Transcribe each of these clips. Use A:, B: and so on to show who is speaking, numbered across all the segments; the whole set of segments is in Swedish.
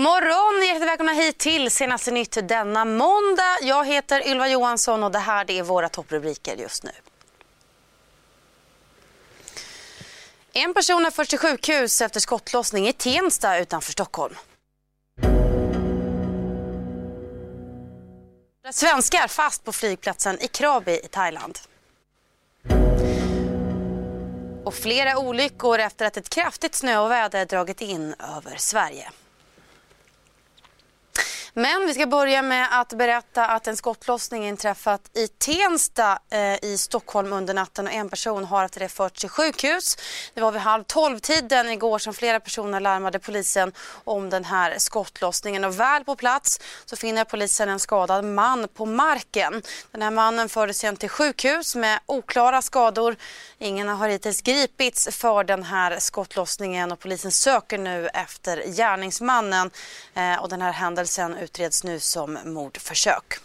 A: God morgon! Hjärtligt välkomna hit till Senaste nytt denna måndag. Jag heter Ylva Johansson och det här är våra topprubriker just nu. En person har förts till sjukhus efter skottlossning i Tensta utanför Stockholm. Svenskar fast på flygplatsen i Krabi i Thailand. Och flera olyckor efter att ett kraftigt snöoväder dragit in över Sverige. Men vi ska börja med att berätta att en skottlossning inträffat i Tensta eh, i Stockholm under natten och en person har efter det förts till sjukhus. Det var vid halv tolv-tiden igår som flera personer larmade polisen om den här skottlossningen och väl på plats så finner polisen en skadad man på marken. Den här mannen fördes sen till sjukhus med oklara skador. Ingen har hittills gripits för den här skottlossningen och polisen söker nu efter gärningsmannen eh, och den här händelsen utreds nu som mordförsök.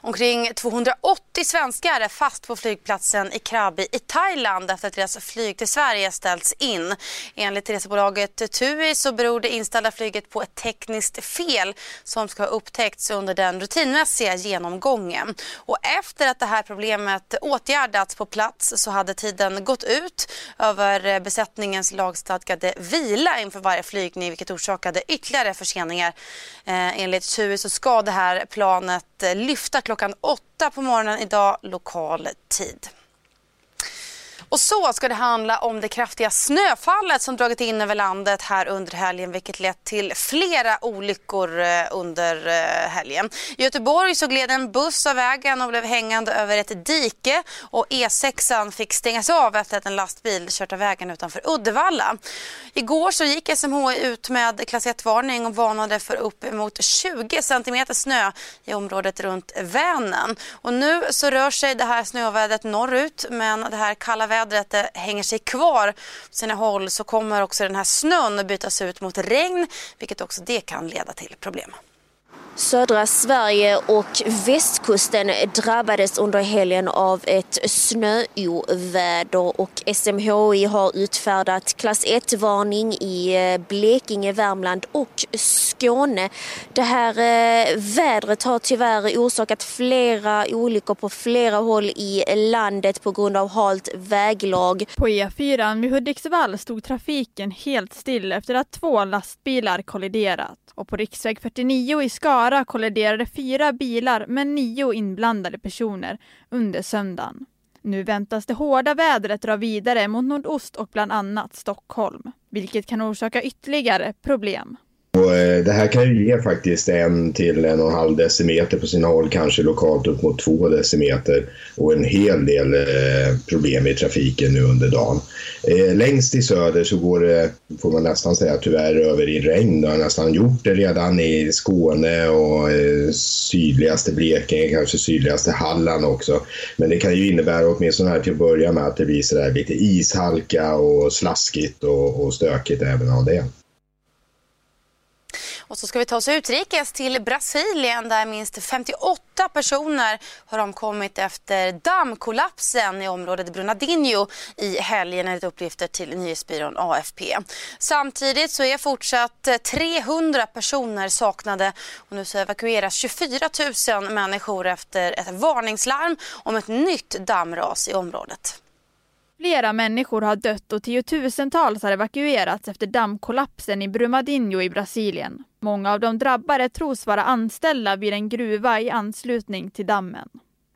A: Omkring 280 svenskar är fast på flygplatsen i Krabi i Thailand efter att deras flyg till Sverige ställts in. Enligt resebolaget TUI så beror det inställda flyget på ett tekniskt fel som ska ha upptäckts under den rutinmässiga genomgången. Och efter att det här problemet åtgärdats på plats så hade tiden gått ut över besättningens lagstadgade vila inför varje flygning vilket orsakade ytterligare förseningar. Eh, enligt TUI så ska det här planet lyfta klockan åtta på morgonen idag lokal tid. Och så ska det handla om det kraftiga snöfallet som dragit in över landet här under helgen vilket lett till flera olyckor eh, under eh, helgen. I Göteborg så gled en buss av vägen och blev hängande över ett dike och E6 fick stängas av efter att en lastbil kört av vägen utanför Uddevalla. Igår så gick SMHI ut med klass 1-varning och varnade för uppemot 20 cm snö i området runt Vänern. Och nu så rör sig det här snövädret norrut men det här kalla vädret vädret eh, hänger sig kvar på sina håll så kommer också den här snön bytas ut mot regn vilket också det kan leda till problem.
B: Södra Sverige och västkusten drabbades under helgen av ett snöoväder och SMHI har utfärdat klass 1-varning i eh, Blekinge, Värmland och Skåne. Det här eh, vädret har tyvärr orsakat flera olyckor på flera håll i landet på grund av halt väglag.
C: På E4 vid Hudiksvall stod trafiken helt still efter att två lastbilar kolliderat och på riksväg 49 i Skara kolliderade fyra bilar med nio inblandade personer under söndagen. Nu väntas det hårda vädret dra vidare mot nordost och bland annat Stockholm, vilket kan orsaka ytterligare problem.
D: Och eh, det här kan ju ge faktiskt en till en och en halv decimeter på sina håll, kanske lokalt upp mot två decimeter och en hel del eh, problem i trafiken nu under dagen. Eh, längst i söder så går det, får man nästan säga tyvärr, över i regn. Det har nästan gjort det redan i Skåne och sydligaste Blekinge, kanske sydligaste Halland också. Men det kan ju innebära, åtminstone här till att börja med, att det blir sådär lite ishalka och slaskigt och, och stökigt även av det.
A: Och så ska vi ta oss utrikes till Brasilien där minst 58 personer har omkommit efter dammkollapsen i området Brunadinho i helgen enligt uppgifter till nyhetsbyrån AFP. Samtidigt så är fortsatt 300 personer saknade och nu så evakueras 24 000 människor efter ett varningslarm om ett nytt dammras i området.
C: Flera människor har dött och tiotusentals har evakuerats efter dammkollapsen i Brumadinho i Brasilien. Många av de drabbade tros vara anställda vid en gruva i anslutning till dammen.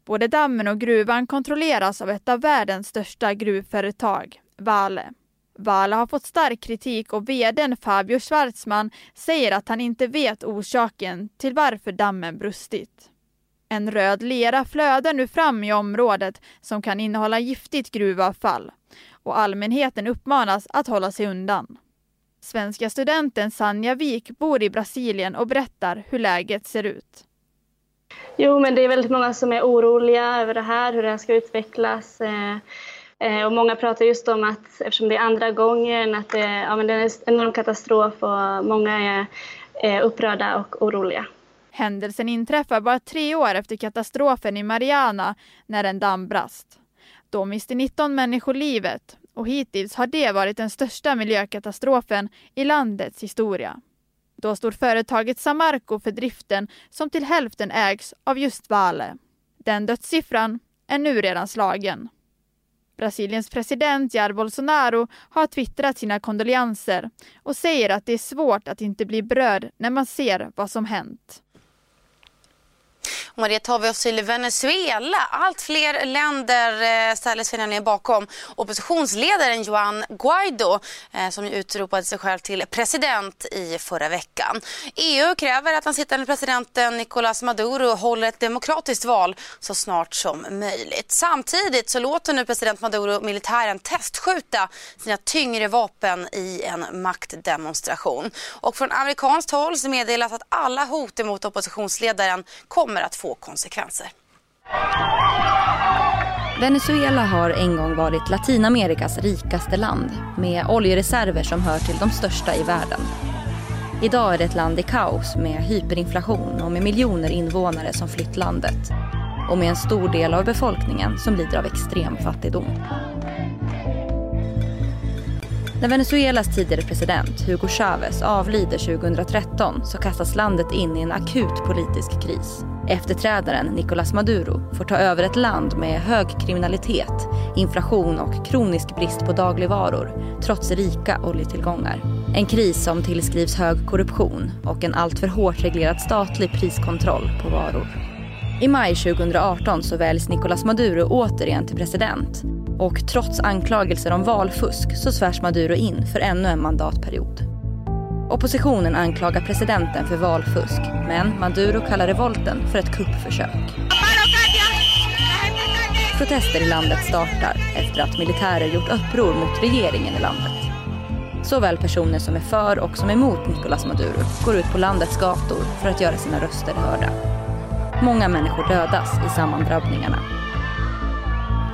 C: Både dammen och gruvan kontrolleras av ett av världens största gruvföretag, Vale. Vale har fått stark kritik och vdn Fabio Schwarzman säger att han inte vet orsaken till varför dammen brustit. En röd lera flödar nu fram i området som kan innehålla giftigt gruvavfall. och allmänheten uppmanas att hålla sig undan. Svenska studenten Sanja Wik bor i Brasilien och berättar hur läget ser ut.
E: Jo, men det är väldigt många som är oroliga över det här, hur det här ska utvecklas. Eh, eh, och många pratar just om att eftersom det är andra gången att det, ja, men det är en enorm katastrof och många är upprörda och oroliga.
C: Händelsen inträffar bara tre år efter katastrofen i Mariana när en damm brast. Då miste 19 människor livet och hittills har det varit den största miljökatastrofen i landets historia. Då stod företaget Samarco för driften som till hälften ägs av just Vale. Den dödssiffran är nu redan slagen. Brasiliens president Jair Bolsonaro har twittrat sina kondolenser och säger att det är svårt att inte bli berörd när man ser vad som hänt.
A: Maria tar vi oss till Venezuela. Allt fler länder eh, ställer sig nämligen bakom oppositionsledaren Juan Guaido eh, som utropade sig själv till president i förra veckan. EU kräver att den sittande presidenten Nicolás Maduro håller ett demokratiskt val så snart som möjligt. Samtidigt så låter nu president Maduro militären testskjuta sina tyngre vapen i en maktdemonstration. Och från amerikanskt håll så meddelas att alla hot mot oppositionsledaren kommer att få konsekvenser.
F: Venezuela har en gång varit Latinamerikas rikaste land med oljereserver som hör till de största i världen. Idag är det ett land i kaos med hyperinflation och med miljoner invånare som flytt landet och med en stor del av befolkningen som lider av extrem fattigdom. När Venezuelas tidigare president Hugo Chavez avlider 2013 så kastas landet in i en akut politisk kris. Efterträdaren Nicolás Maduro får ta över ett land med hög kriminalitet, inflation och kronisk brist på dagligvaror trots rika oljetillgångar. En kris som tillskrivs hög korruption och en alltför hårt reglerad statlig priskontroll på varor. I maj 2018 så väljs Nicolás Maduro återigen till president och trots anklagelser om valfusk så svärs Maduro in för ännu en mandatperiod. Oppositionen anklagar presidenten för valfusk men Maduro kallar revolten för ett kuppförsök. Protester i landet startar efter att militärer gjort uppror mot regeringen i landet. Såväl personer som är för och som är emot Nicolás Maduro går ut på landets gator för att göra sina röster hörda. Många människor dödas i sammandrabbningarna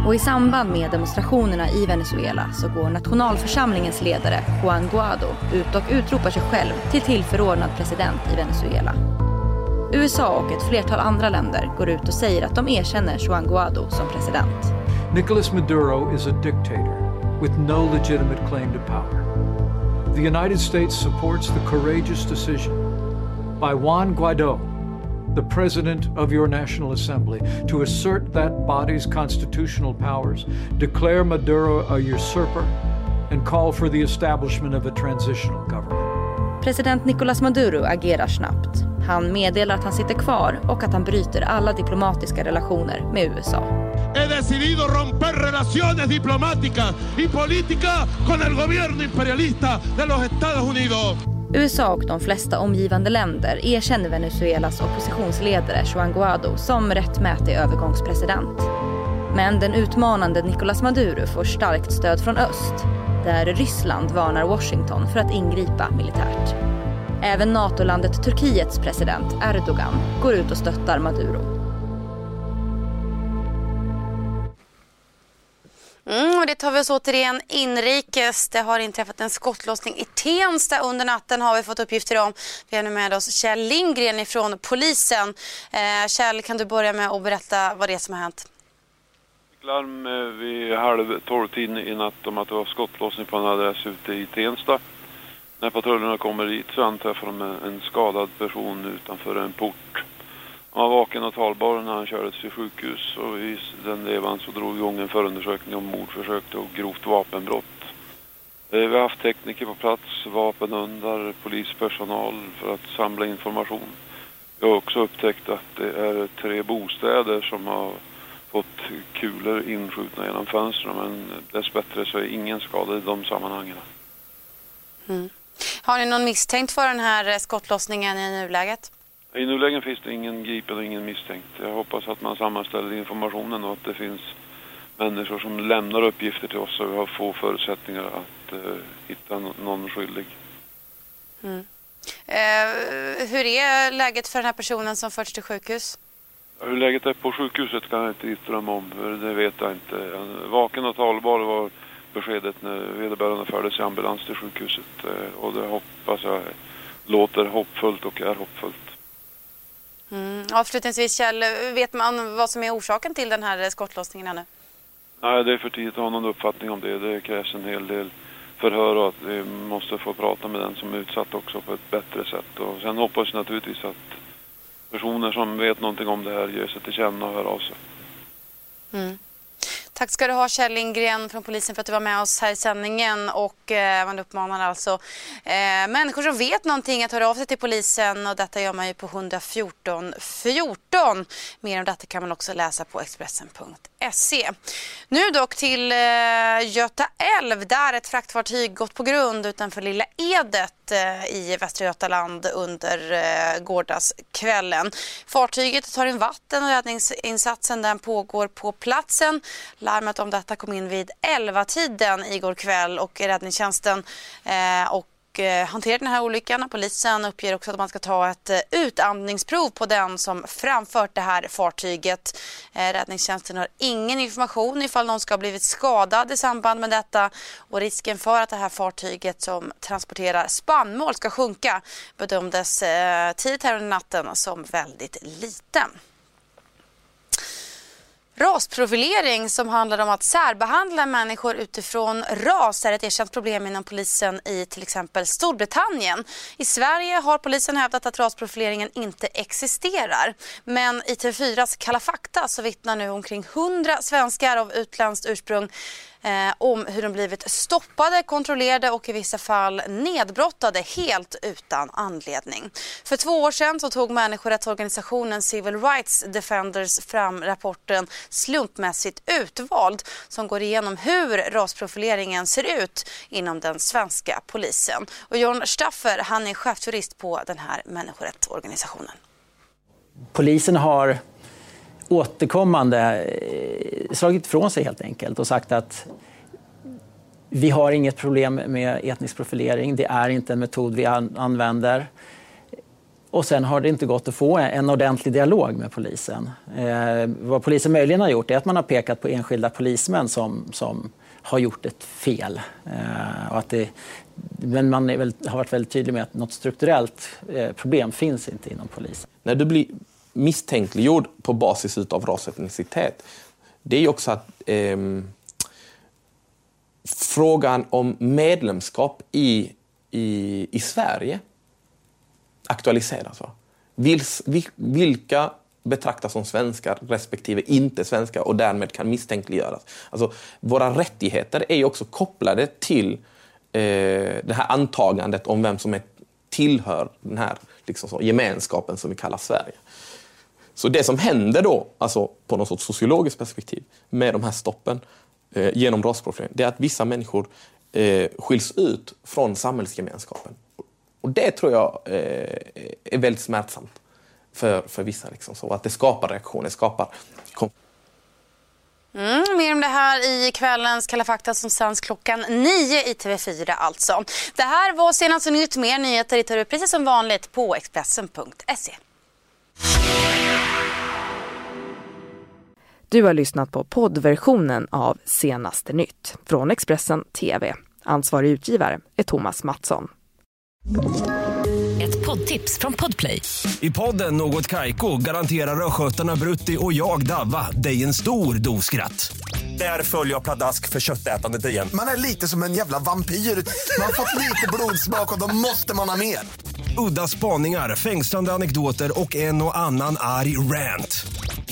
F: och i samband med demonstrationerna i Venezuela så går nationalförsamlingens ledare Juan Guaido ut och utropar sig själv till tillförordnad president i Venezuela. USA och ett flertal andra länder går ut och säger att de erkänner Juan Guaido som president.
G: Nicolas Maduro is a dictator with no legitimate claim to power. The United States supports the courageous decision by Juan Guaido the President of your National Assembly, to assert that body's constitutional powers, declare Maduro a usurper, and call for the establishment of a transitional government.
F: President Nicolas Maduro agerar snabbt. Han meddelar att han sitter kvar och att han bryter alla diplomatiska relationer med USA.
H: He decidido romper relaciones diplomáticas y políticas con el gobierno imperialista de los Estados Unidos.
F: USA och de flesta omgivande länder erkänner Venezuelas oppositionsledare Juan Guaido som rättmätig övergångspresident. Men den utmanande Nicolás Maduro får starkt stöd från öst där Ryssland varnar Washington för att ingripa militärt. Även NATO-landet Turkiets president Erdogan går ut och stöttar Maduro.
A: Och det tar vi oss återigen inrikes. Det har inträffat en skottlossning i Tensta under natten har vi fått uppgifter om. Vi har nu med oss Kjell Lindgren ifrån polisen. Eh, Kjell, kan du börja med att berätta vad det är som har hänt?
I: larm eh, vid halv tolv-tiden i natt om att det var skottlossning på en adress ute i Tensta. När patrullerna kommer dit så anträffar de en skadad person utanför en port. Han var vaken och talbar när han kördes till sjukhus och i den vevan så drog igång en förundersökning om mordförsök och grovt vapenbrott. Eh, vi har haft tekniker på plats, vapenhundar, polispersonal för att samla information. Vi har också upptäckt att det är tre bostäder som har fått kulor inskjutna genom fönstren men dessbättre så är ingen skadad i de sammanhangen.
A: Mm. Har ni någon misstänkt för den här skottlossningen i nuläget?
I: I nuläget finns det ingen gripen och ingen misstänkt. Jag hoppas att man sammanställer informationen och att det finns människor som lämnar uppgifter till oss så vi har få förutsättningar att eh, hitta någon skyldig.
A: Mm. Eh, hur är läget för den här personen som förts till sjukhus?
I: Hur läget är på sjukhuset kan jag inte yttra mig om, det vet jag inte. Vaken och talbar var beskedet när vederbörande fördes i ambulans till sjukhuset eh, och det hoppas jag låter hoppfullt och är hoppfullt.
A: Mm. Avslutningsvis Kjell, vet man vad som är orsaken till den här skottlossningen ännu?
I: Nej, det är för tidigt att ha någon uppfattning om det. Det krävs en hel del förhör och att vi måste få prata med den som är utsatt också på ett bättre sätt. Och sen hoppas jag naturligtvis att personer som vet någonting om det här ger sig till känna och hör av sig.
A: Mm. Tack ska du ha Kjell Lindgren från polisen för att du var med oss här i sändningen och eh, man uppmanar alltså eh, människor som vet någonting att höra av sig till polisen och detta gör man ju på 114 14. Mer om detta kan man också läsa på Expressen.se. Nu dock till eh, Göta älv där ett fraktfartyg gått på grund utanför Lilla Edet eh, i Västra Götaland under eh, gårdagskvällen. Fartyget tar in vatten och räddningsinsatsen den pågår på platsen. Larmet om detta kom in vid 11-tiden igår kväll och räddningstjänsten eh, och och eh, hanterat den här olyckan. Polisen uppger också att man ska ta ett eh, utandningsprov på den som framfört det här fartyget. Eh, räddningstjänsten har ingen information ifall någon ska ha blivit skadad i samband med detta och risken för att det här fartyget som transporterar spannmål ska sjunka bedömdes tidigt här under natten som väldigt liten. Rasprofilering som handlar om att särbehandla människor utifrån ras är ett erkänt problem inom polisen i till exempel Storbritannien. I Sverige har polisen hävdat att rasprofileringen inte existerar. Men i TV4s Kalla fakta så vittnar nu omkring 100 svenskar av utländskt ursprung eh, om hur de blivit stoppade, kontrollerade och i vissa fall nedbrottade helt utan anledning. För två år sedan så tog människorättsorganisationen Civil Rights Defenders fram rapporten Slumpmässigt utvald som går igenom hur rasprofileringen ser ut inom den svenska polisen. Och John Staffer han är chefsjurist på den här människorättsorganisationen.
J: Polisen har återkommande eh, slagit ifrån sig helt enkelt och sagt att vi har inget problem med etnisk profilering. Det är inte en metod vi använder. Och sen har det inte gått att få en ordentlig dialog med polisen. Eh, vad polisen möjligen har gjort är att man har pekat på enskilda polismän som, som har gjort ett fel. Eh, och att det, men man väl, har varit väldigt tydlig med att något strukturellt eh, problem finns inte inom polisen.
K: När du blir misstänkliggjord på basis av ras och etnicitet, det är också att eh, frågan om medlemskap i, i, i Sverige aktualiseras. Va? vilka betraktas som svenskar respektive inte svenskar och därmed kan misstänkliggöras. Alltså, våra rättigheter är ju också kopplade till eh, det här antagandet om vem som är, tillhör den här liksom så, gemenskapen som vi kallar Sverige. Så det som händer då, alltså på något sorts sociologiskt perspektiv, med de här stoppen eh, genom rasprofilering, det är att vissa människor eh, skiljs ut från samhällsgemenskapen. Och det tror jag eh, är väldigt smärtsamt för, för vissa. Liksom, så att det skapar reaktioner, skapar
A: Mm, mer om det här i kvällens Kalla fakta som sänds klockan nio i TV4 alltså. Det här var senaste nytt. Mer nyheter hittar du precis som vanligt på Expressen.se.
L: Du har lyssnat på poddversionen av Senaste nytt från Expressen TV. Ansvarig utgivare är Thomas Mattsson.
M: Ett poddtips från Podplay. I podden Något Kaiko garanterar östgötarna Brutti och jag, Davva, dig en stor dos skratt. Där följer jag pladask för köttätandet igen.
N: Man är lite som en jävla vampyr. Man har fått lite blodsmak och då måste man ha mer.
M: Udda spaningar, fängslande anekdoter och en och annan arg rant.